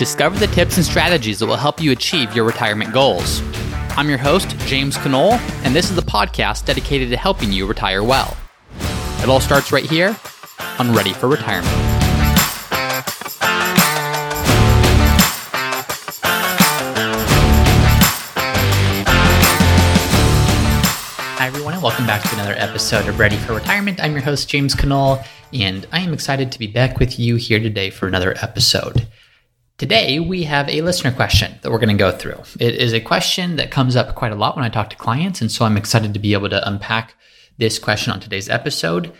Discover the tips and strategies that will help you achieve your retirement goals. I'm your host, James Conole, and this is the podcast dedicated to helping you retire well. It all starts right here on Ready for Retirement. Hi, everyone, and welcome back to another episode of Ready for Retirement. I'm your host, James Conole, and I am excited to be back with you here today for another episode. Today, we have a listener question that we're going to go through. It is a question that comes up quite a lot when I talk to clients, and so I'm excited to be able to unpack this question on today's episode.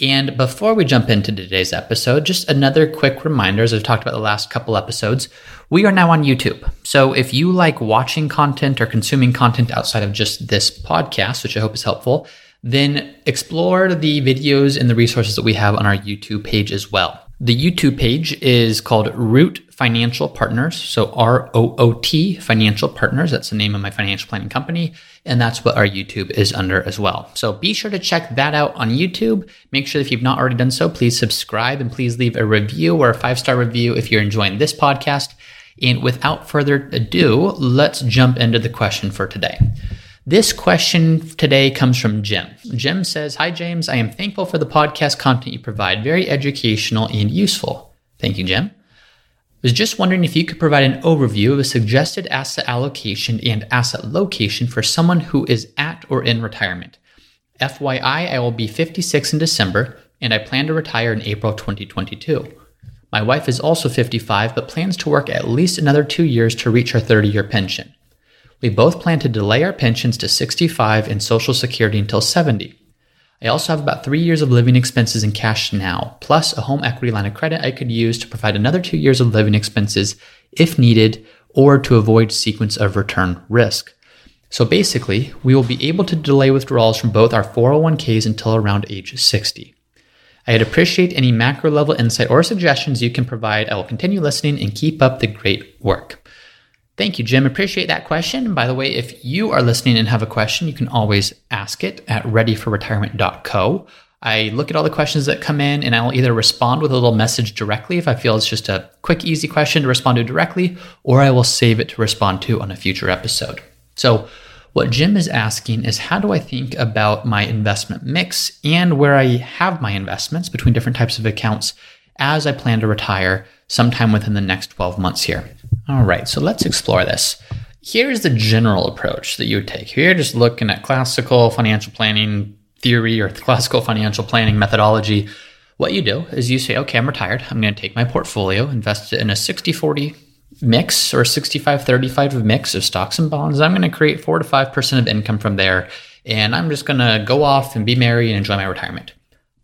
And before we jump into today's episode, just another quick reminder as I've talked about the last couple episodes, we are now on YouTube. So if you like watching content or consuming content outside of just this podcast, which I hope is helpful, then explore the videos and the resources that we have on our YouTube page as well. The YouTube page is called Root Financial Partners. So R O O T Financial Partners. That's the name of my financial planning company. And that's what our YouTube is under as well. So be sure to check that out on YouTube. Make sure if you've not already done so, please subscribe and please leave a review or a five star review if you're enjoying this podcast. And without further ado, let's jump into the question for today. This question today comes from Jim. Jim says, Hi, James. I am thankful for the podcast content you provide. Very educational and useful. Thank you, Jim. I was just wondering if you could provide an overview of a suggested asset allocation and asset location for someone who is at or in retirement. FYI, I will be 56 in December and I plan to retire in April 2022. My wife is also 55 but plans to work at least another two years to reach her 30 year pension. We both plan to delay our pensions to 65 and Social Security until 70. I also have about three years of living expenses in cash now, plus a home equity line of credit I could use to provide another two years of living expenses if needed or to avoid sequence of return risk. So basically, we will be able to delay withdrawals from both our 401ks until around age 60. I'd appreciate any macro level insight or suggestions you can provide. I will continue listening and keep up the great work. Thank you, Jim. Appreciate that question. And by the way, if you are listening and have a question, you can always ask it at readyforretirement.co. I look at all the questions that come in and I'll either respond with a little message directly if I feel it's just a quick, easy question to respond to directly, or I will save it to respond to on a future episode. So, what Jim is asking is how do I think about my investment mix and where I have my investments between different types of accounts as I plan to retire sometime within the next 12 months here. All right, so let's explore this. Here's the general approach that you would take. You're just looking at classical financial planning theory or classical financial planning methodology. What you do is you say, okay, I'm retired. I'm going to take my portfolio, invest it in a 60 40 mix or 65 35 mix of stocks and bonds. I'm going to create 4 to 5% of income from there. And I'm just going to go off and be merry and enjoy my retirement.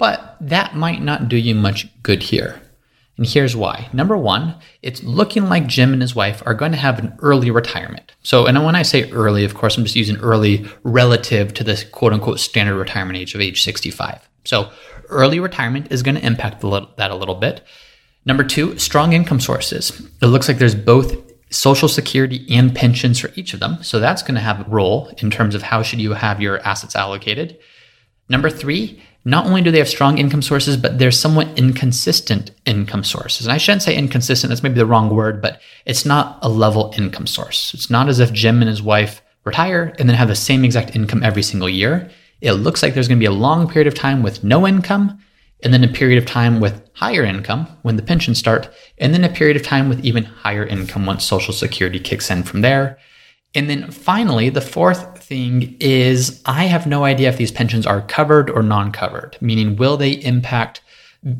But that might not do you much good here. And here's why. Number one, it's looking like Jim and his wife are going to have an early retirement. So, and when I say early, of course, I'm just using early relative to the quote unquote standard retirement age of age 65. So, early retirement is going to impact that a little bit. Number two, strong income sources. It looks like there's both social security and pensions for each of them. So that's going to have a role in terms of how should you have your assets allocated. Number three, not only do they have strong income sources, but they're somewhat inconsistent income sources. And I shouldn't say inconsistent, that's maybe the wrong word, but it's not a level income source. It's not as if Jim and his wife retire and then have the same exact income every single year. It looks like there's going to be a long period of time with no income, and then a period of time with higher income when the pensions start, and then a period of time with even higher income once Social Security kicks in from there. And then finally, the fourth thing is I have no idea if these pensions are covered or non covered, meaning will they impact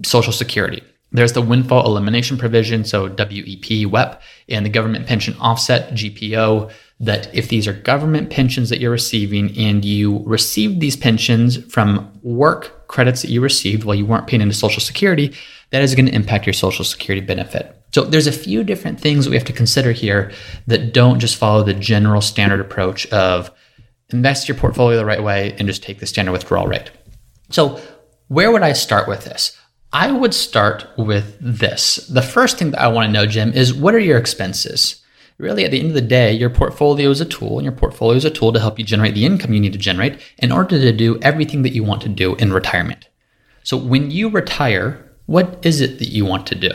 Social Security? There's the windfall elimination provision, so WEP, WEP, and the government pension offset, GPO, that if these are government pensions that you're receiving and you received these pensions from work credits that you received while you weren't paying into Social Security, that is going to impact your Social Security benefit. So there's a few different things that we have to consider here that don't just follow the general standard approach of invest your portfolio the right way and just take the standard withdrawal rate. So where would I start with this? I would start with this. The first thing that I want to know, Jim, is what are your expenses? Really, at the end of the day, your portfolio is a tool, and your portfolio is a tool to help you generate the income you need to generate in order to do everything that you want to do in retirement. So, when you retire, what is it that you want to do?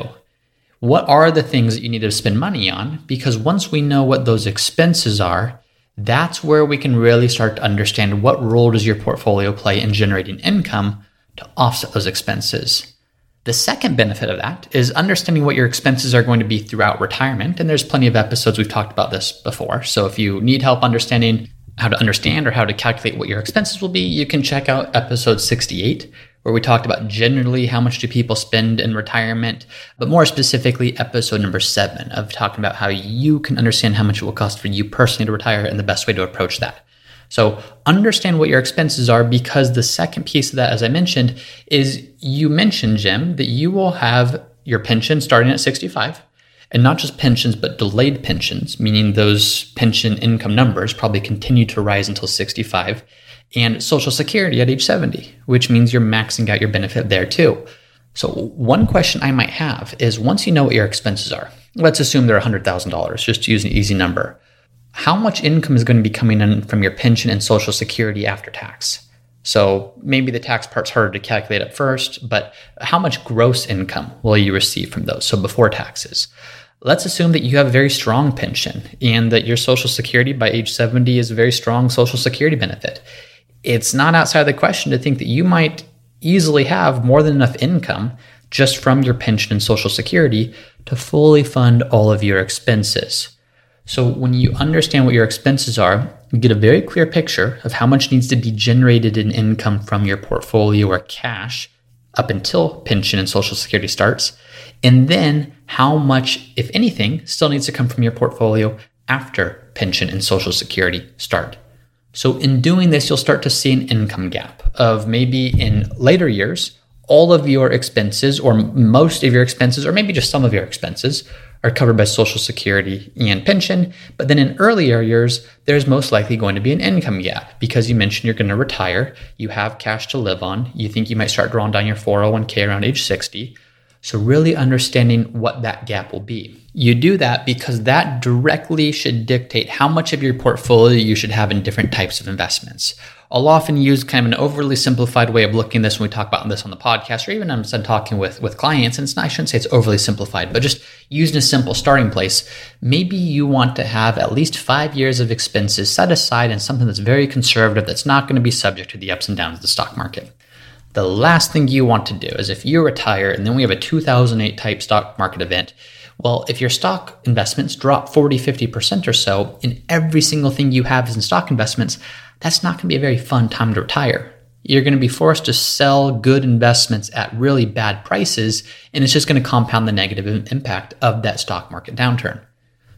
what are the things that you need to spend money on? Because once we know what those expenses are, that's where we can really start to understand what role does your portfolio play in generating income to offset those expenses. The second benefit of that is understanding what your expenses are going to be throughout retirement. And there's plenty of episodes we've talked about this before. So if you need help understanding how to understand or how to calculate what your expenses will be, you can check out episode 68, where we talked about generally how much do people spend in retirement, but more specifically, episode number seven of talking about how you can understand how much it will cost for you personally to retire and the best way to approach that. So understand what your expenses are because the second piece of that, as I mentioned, is you mentioned, Jim, that you will have your pension starting at 65 and not just pensions, but delayed pensions, meaning those pension income numbers probably continue to rise until 65, and Social Security at age 70, which means you're maxing out your benefit there too. So, one question I might have is once you know what your expenses are, let's assume they're $100,000, just to use an easy number, how much income is going to be coming in from your pension and Social Security after tax? So maybe the tax part's harder to calculate at first, but how much gross income will you receive from those? So before taxes. Let's assume that you have a very strong pension and that your Social Security by age 70 is a very strong Social Security benefit. It's not outside the question to think that you might easily have more than enough income just from your pension and Social Security to fully fund all of your expenses. So when you understand what your expenses are, you get a very clear picture of how much needs to be generated in income from your portfolio or cash up until pension and social security starts, and then how much, if anything, still needs to come from your portfolio after pension and social security start. So in doing this, you'll start to see an income gap of maybe in later years, all of your expenses or most of your expenses, or maybe just some of your expenses, are covered by Social Security and pension. But then in earlier years, there's most likely going to be an income gap because you mentioned you're going to retire, you have cash to live on, you think you might start drawing down your 401k around age 60. So, really understanding what that gap will be. You do that because that directly should dictate how much of your portfolio you should have in different types of investments. I'll often use kind of an overly simplified way of looking at this when we talk about this on the podcast, or even I'm talking with, with clients. And it's not, I shouldn't say it's overly simplified, but just using a simple starting place. Maybe you want to have at least five years of expenses set aside in something that's very conservative, that's not going to be subject to the ups and downs of the stock market. The last thing you want to do is if you retire and then we have a 2008 type stock market event, well, if your stock investments drop 40, 50% or so, in every single thing you have is in stock investments, that's not going to be a very fun time to retire. You're going to be forced to sell good investments at really bad prices, and it's just going to compound the negative impact of that stock market downturn.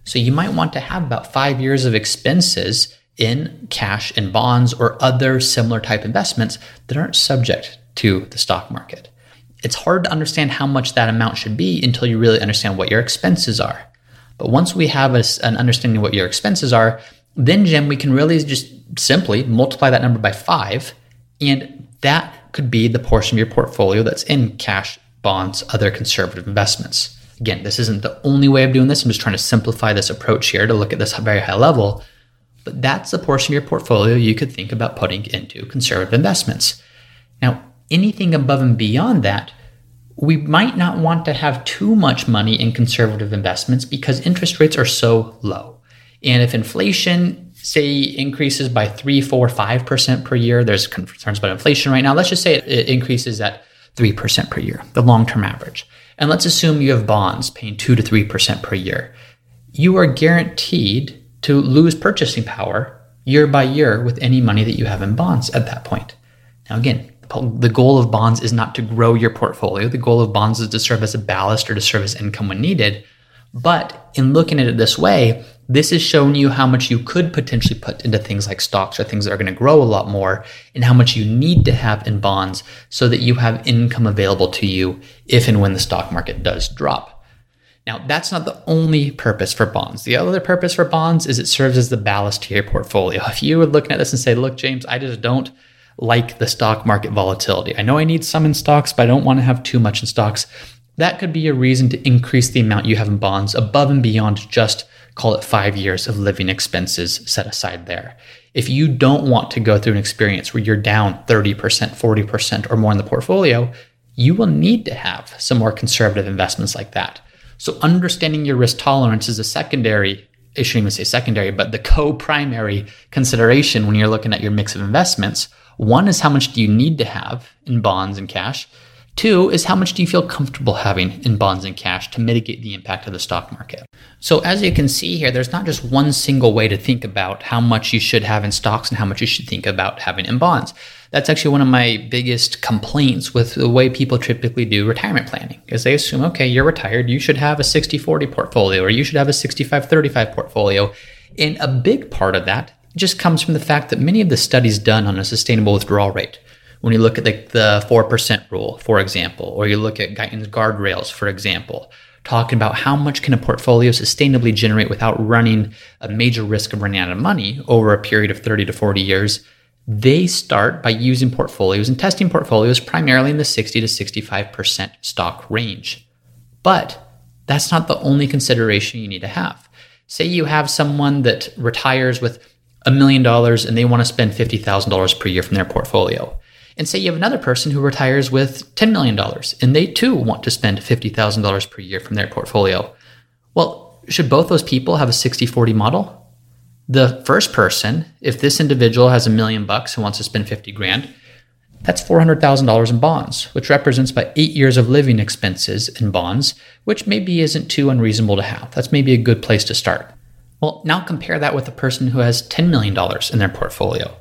So you might want to have about five years of expenses in cash and bonds or other similar type investments that aren't subject to the stock market. It's hard to understand how much that amount should be until you really understand what your expenses are. But once we have a, an understanding of what your expenses are, then Jim, we can really just simply multiply that number by five, and that could be the portion of your portfolio that's in cash, bonds, other conservative investments. Again, this isn't the only way of doing this. I'm just trying to simplify this approach here to look at this very high level. But that's the portion of your portfolio you could think about putting into conservative investments. Now, anything above and beyond that, we might not want to have too much money in conservative investments because interest rates are so low. And if inflation, say, increases by 3, 4, 5% per year, there's concerns about inflation right now. Let's just say it increases at 3% per year, the long term average. And let's assume you have bonds paying 2 to 3% per year. You are guaranteed to lose purchasing power year by year with any money that you have in bonds at that point. Now, again, the goal of bonds is not to grow your portfolio. The goal of bonds is to serve as a ballast or to serve as income when needed. But in looking at it this way, this is showing you how much you could potentially put into things like stocks or things that are going to grow a lot more, and how much you need to have in bonds so that you have income available to you if and when the stock market does drop. Now, that's not the only purpose for bonds. The other purpose for bonds is it serves as the ballast to your portfolio. If you were looking at this and say, look, James, I just don't like the stock market volatility. I know I need some in stocks, but I don't want to have too much in stocks. That could be a reason to increase the amount you have in bonds above and beyond just call it five years of living expenses set aside there. If you don't want to go through an experience where you're down 30%, 40%, or more in the portfolio, you will need to have some more conservative investments like that. So understanding your risk tolerance is a secondary, I shouldn't even say secondary, but the co-primary consideration when you're looking at your mix of investments. One is how much do you need to have in bonds and cash? Two is how much do you feel comfortable having in bonds and cash to mitigate the impact of the stock market? So, as you can see here, there's not just one single way to think about how much you should have in stocks and how much you should think about having in bonds. That's actually one of my biggest complaints with the way people typically do retirement planning is they assume, okay, you're retired, you should have a 60 40 portfolio or you should have a 65 35 portfolio. And a big part of that just comes from the fact that many of the studies done on a sustainable withdrawal rate when you look at the, the 4% rule, for example, or you look at Guyton's guardrails, for example, talking about how much can a portfolio sustainably generate without running a major risk of running out of money over a period of 30 to 40 years, they start by using portfolios and testing portfolios primarily in the 60 to 65% stock range. But that's not the only consideration you need to have. Say you have someone that retires with a million dollars and they want to spend $50,000 per year from their portfolio. And say you have another person who retires with $10 million and they too want to spend $50,000 per year from their portfolio. Well, should both those people have a 60 40 model? The first person, if this individual has a million bucks and wants to spend 50 grand, that's $400,000 in bonds, which represents about eight years of living expenses in bonds, which maybe isn't too unreasonable to have. That's maybe a good place to start. Well, now compare that with a person who has $10 million in their portfolio.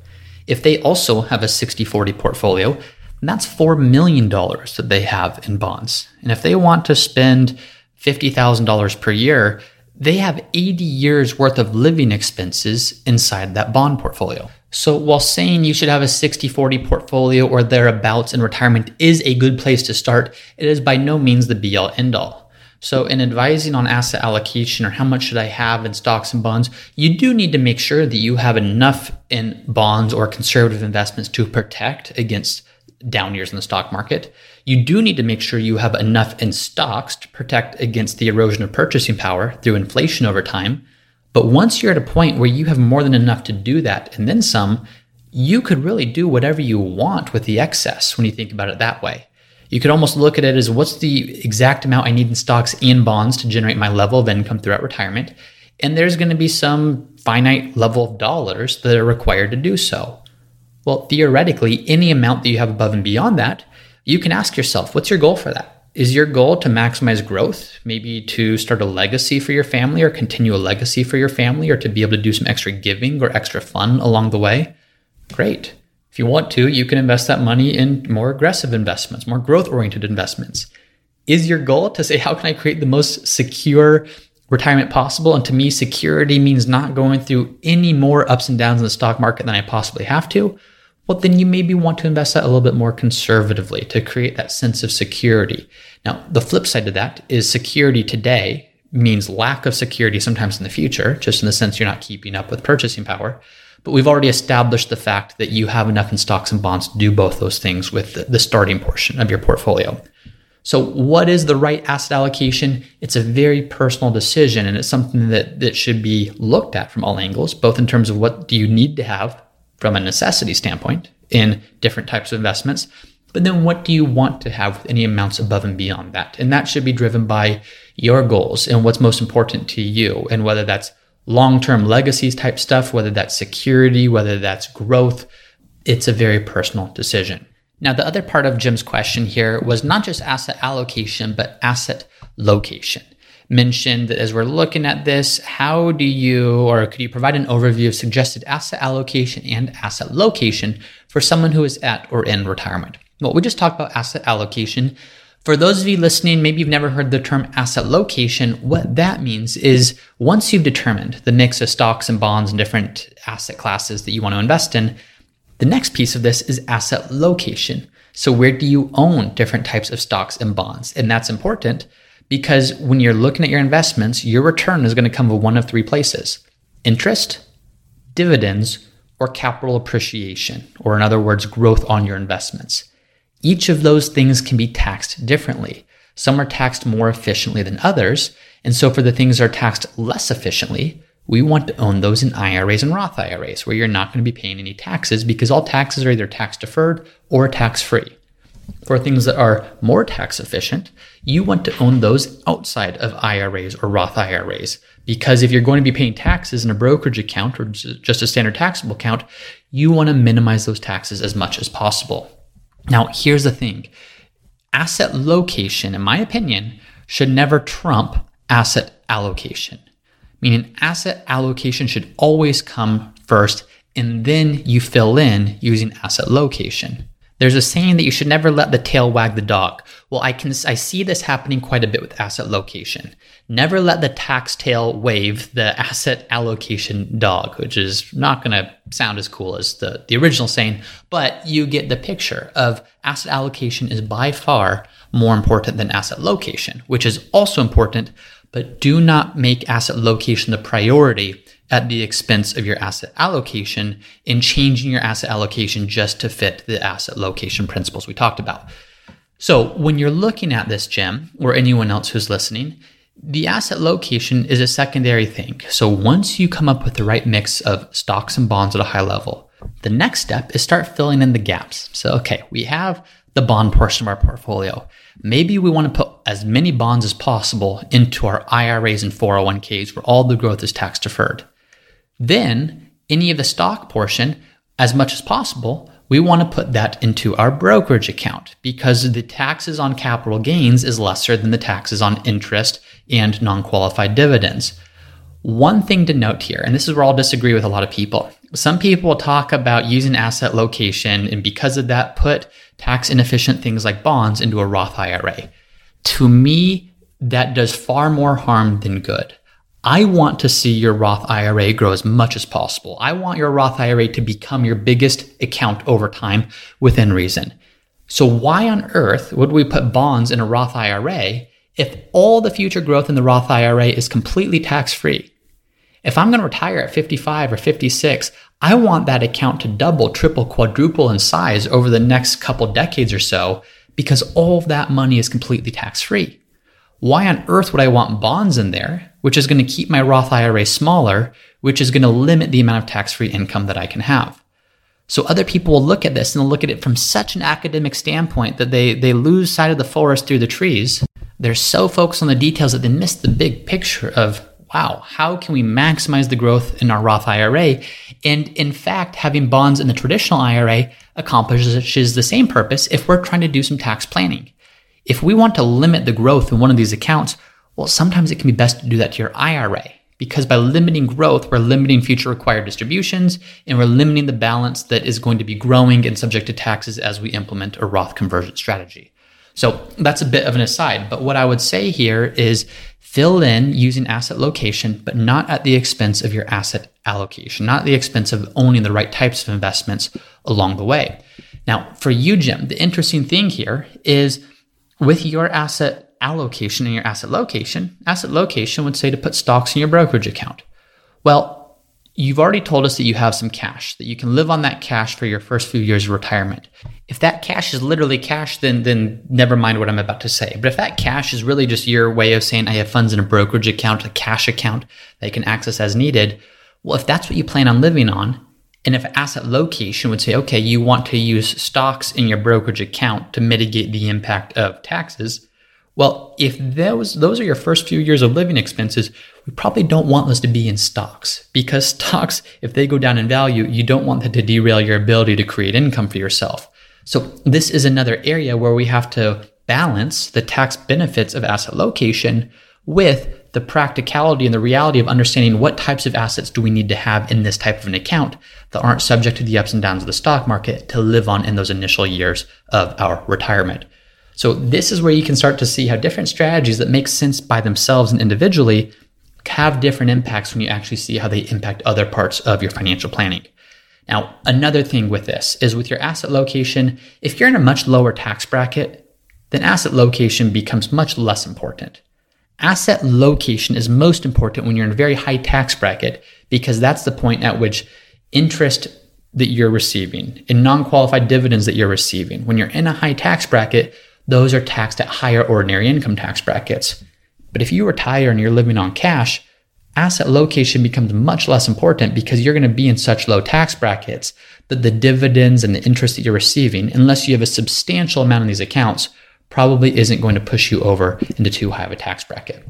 If they also have a 60 40 portfolio, that's $4 million that they have in bonds. And if they want to spend $50,000 per year, they have 80 years worth of living expenses inside that bond portfolio. So while saying you should have a 60 40 portfolio or thereabouts in retirement is a good place to start, it is by no means the be all end all. So, in advising on asset allocation or how much should I have in stocks and bonds, you do need to make sure that you have enough in bonds or conservative investments to protect against down years in the stock market. You do need to make sure you have enough in stocks to protect against the erosion of purchasing power through inflation over time. But once you're at a point where you have more than enough to do that and then some, you could really do whatever you want with the excess when you think about it that way. You could almost look at it as what's the exact amount I need in stocks and bonds to generate my level of income throughout retirement. And there's going to be some finite level of dollars that are required to do so. Well, theoretically, any amount that you have above and beyond that, you can ask yourself, what's your goal for that? Is your goal to maximize growth, maybe to start a legacy for your family or continue a legacy for your family or to be able to do some extra giving or extra fun along the way? Great. If you want to, you can invest that money in more aggressive investments, more growth oriented investments. Is your goal to say, how can I create the most secure retirement possible? And to me, security means not going through any more ups and downs in the stock market than I possibly have to. Well, then you maybe want to invest that a little bit more conservatively to create that sense of security. Now, the flip side to that is security today means lack of security sometimes in the future, just in the sense you're not keeping up with purchasing power. But we've already established the fact that you have enough in stocks and bonds to do both those things with the starting portion of your portfolio. So, what is the right asset allocation? It's a very personal decision, and it's something that, that should be looked at from all angles, both in terms of what do you need to have from a necessity standpoint in different types of investments, but then what do you want to have with any amounts above and beyond that? And that should be driven by your goals and what's most important to you, and whether that's long term legacies type stuff, whether that's security, whether that's growth, it's a very personal decision. Now, the other part of Jim's question here was not just asset allocation, but asset location. Mentioned that as we're looking at this, how do you, or could you provide an overview of suggested asset allocation and asset location for someone who is at or in retirement? Well, we just talked about asset allocation. For those of you listening, maybe you've never heard the term asset location. What that means is once you've determined the mix of stocks and bonds and different asset classes that you want to invest in, the next piece of this is asset location. So, where do you own different types of stocks and bonds? And that's important because when you're looking at your investments, your return is going to come from one of three places interest, dividends, or capital appreciation, or in other words, growth on your investments. Each of those things can be taxed differently. Some are taxed more efficiently than others. And so for the things that are taxed less efficiently, we want to own those in IRAs and Roth IRAs where you're not going to be paying any taxes because all taxes are either tax deferred or tax free. For things that are more tax efficient, you want to own those outside of IRAs or Roth IRAs. Because if you're going to be paying taxes in a brokerage account or just a standard taxable account, you want to minimize those taxes as much as possible. Now, here's the thing asset location, in my opinion, should never trump asset allocation. Meaning, asset allocation should always come first, and then you fill in using asset location. There's a saying that you should never let the tail wag the dog. Well, I can I see this happening quite a bit with asset location. Never let the tax tail wave the asset allocation dog, which is not going to sound as cool as the, the original saying, but you get the picture of asset allocation is by far more important than asset location, which is also important, but do not make asset location the priority at the expense of your asset allocation in changing your asset allocation just to fit the asset location principles we talked about. So, when you're looking at this, Jim, or anyone else who's listening, the asset location is a secondary thing. So, once you come up with the right mix of stocks and bonds at a high level, the next step is start filling in the gaps. So, okay, we have the bond portion of our portfolio. Maybe we want to put as many bonds as possible into our IRAs and 401ks where all the growth is tax deferred. Then, any of the stock portion, as much as possible, we want to put that into our brokerage account because the taxes on capital gains is lesser than the taxes on interest and non qualified dividends. One thing to note here, and this is where I'll disagree with a lot of people. Some people talk about using asset location and because of that, put tax inefficient things like bonds into a Roth IRA. To me, that does far more harm than good. I want to see your Roth IRA grow as much as possible. I want your Roth IRA to become your biggest account over time within reason. So, why on earth would we put bonds in a Roth IRA if all the future growth in the Roth IRA is completely tax free? If I'm going to retire at 55 or 56, I want that account to double, triple, quadruple in size over the next couple decades or so because all of that money is completely tax free. Why on earth would I want bonds in there, which is going to keep my Roth IRA smaller, which is going to limit the amount of tax free income that I can have? So other people will look at this and look at it from such an academic standpoint that they, they lose sight of the forest through the trees. They're so focused on the details that they miss the big picture of wow, how can we maximize the growth in our Roth IRA? And in fact, having bonds in the traditional IRA accomplishes the same purpose if we're trying to do some tax planning. If we want to limit the growth in one of these accounts, well, sometimes it can be best to do that to your IRA because by limiting growth, we're limiting future required distributions and we're limiting the balance that is going to be growing and subject to taxes as we implement a Roth conversion strategy. So that's a bit of an aside. But what I would say here is fill in using asset location, but not at the expense of your asset allocation, not the expense of owning the right types of investments along the way. Now, for you, Jim, the interesting thing here is with your asset allocation and your asset location, asset location would say to put stocks in your brokerage account. Well, you've already told us that you have some cash, that you can live on that cash for your first few years of retirement. If that cash is literally cash, then then never mind what I'm about to say. But if that cash is really just your way of saying I have funds in a brokerage account, a cash account that you can access as needed, well, if that's what you plan on living on, and if asset location would say, okay, you want to use stocks in your brokerage account to mitigate the impact of taxes, well, if those those are your first few years of living expenses, we probably don't want those to be in stocks because stocks, if they go down in value, you don't want that to derail your ability to create income for yourself. So this is another area where we have to balance the tax benefits of asset location with the practicality and the reality of understanding what types of assets do we need to have in this type of an account that aren't subject to the ups and downs of the stock market to live on in those initial years of our retirement. So this is where you can start to see how different strategies that make sense by themselves and individually have different impacts when you actually see how they impact other parts of your financial planning. Now, another thing with this is with your asset location, if you're in a much lower tax bracket, then asset location becomes much less important. Asset location is most important when you're in a very high tax bracket because that's the point at which interest that you're receiving and non qualified dividends that you're receiving, when you're in a high tax bracket, those are taxed at higher ordinary income tax brackets. But if you retire and you're living on cash, asset location becomes much less important because you're going to be in such low tax brackets that the dividends and the interest that you're receiving, unless you have a substantial amount in these accounts, probably isn't going to push you over into too high of a tax bracket.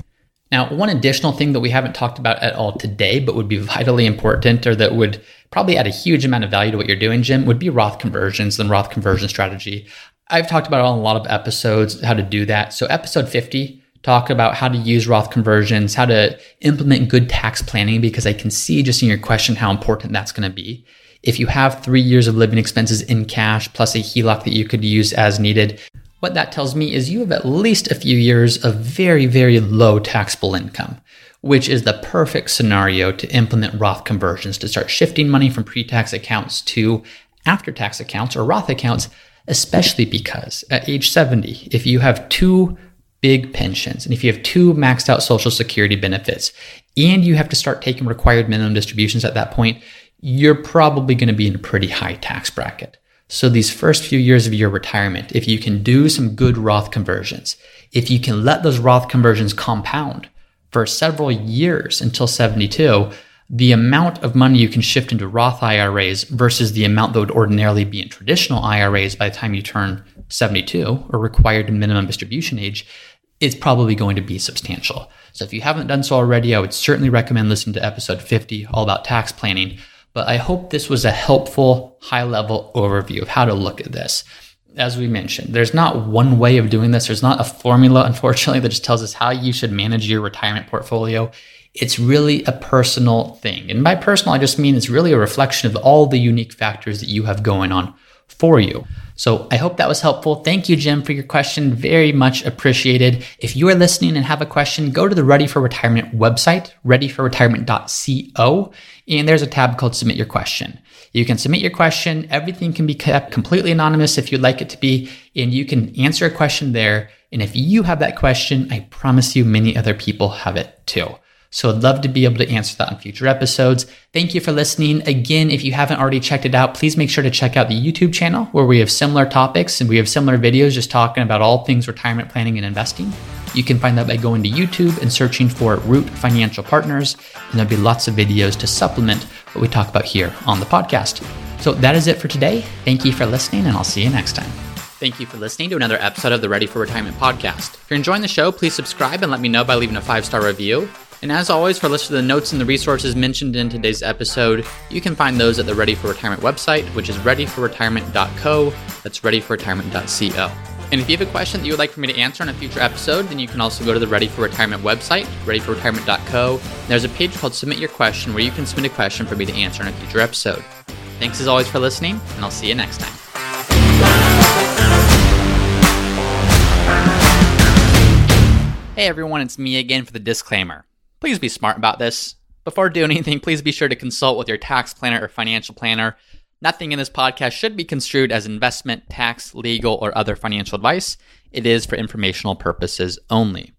Now, one additional thing that we haven't talked about at all today, but would be vitally important or that would probably add a huge amount of value to what you're doing, Jim, would be Roth conversions and Roth conversion strategy. I've talked about it on a lot of episodes, how to do that. So, episode 50 talk about how to use Roth conversions, how to implement good tax planning, because I can see just in your question how important that's going to be. If you have three years of living expenses in cash plus a HELOC that you could use as needed, what that tells me is you have at least a few years of very, very low taxable income, which is the perfect scenario to implement Roth conversions to start shifting money from pre tax accounts to after tax accounts or Roth accounts, especially because at age 70, if you have two big pensions and if you have two maxed out social security benefits and you have to start taking required minimum distributions at that point, you're probably going to be in a pretty high tax bracket. So, these first few years of your retirement, if you can do some good Roth conversions, if you can let those Roth conversions compound for several years until 72, the amount of money you can shift into Roth IRAs versus the amount that would ordinarily be in traditional IRAs by the time you turn 72 or required minimum distribution age is probably going to be substantial. So if you haven't done so already, I would certainly recommend listening to episode 50 all about tax planning. But I hope this was a helpful high level overview of how to look at this. As we mentioned, there's not one way of doing this. There's not a formula, unfortunately, that just tells us how you should manage your retirement portfolio. It's really a personal thing. And by personal, I just mean it's really a reflection of all the unique factors that you have going on for you. So I hope that was helpful. Thank you, Jim, for your question. Very much appreciated. If you are listening and have a question, go to the Ready for Retirement website, readyforretirement.co, and there's a tab called Submit Your Question. You can submit your question. Everything can be kept completely anonymous if you'd like it to be, and you can answer a question there. And if you have that question, I promise you many other people have it too. So I'd love to be able to answer that on future episodes. Thank you for listening. Again, if you haven't already checked it out, please make sure to check out the YouTube channel where we have similar topics and we have similar videos just talking about all things retirement planning and investing. You can find that by going to YouTube and searching for Root Financial Partners, and there'll be lots of videos to supplement what we talk about here on the podcast. So that is it for today. Thank you for listening, and I'll see you next time. Thank you for listening to another episode of the Ready for Retirement podcast. If you're enjoying the show, please subscribe and let me know by leaving a five star review. And as always, for a list of the notes and the resources mentioned in today's episode, you can find those at the Ready for Retirement website, which is readyforretirement.co. That's readyforretirement.co. And if you have a question that you would like for me to answer on a future episode, then you can also go to the Ready for Retirement website, readyforretirement.co. There's a page called Submit Your Question where you can submit a question for me to answer in a future episode. Thanks as always for listening, and I'll see you next time. Hey everyone, it's me again for the disclaimer. Please be smart about this. Before doing anything, please be sure to consult with your tax planner or financial planner. Nothing in this podcast should be construed as investment, tax, legal, or other financial advice. It is for informational purposes only.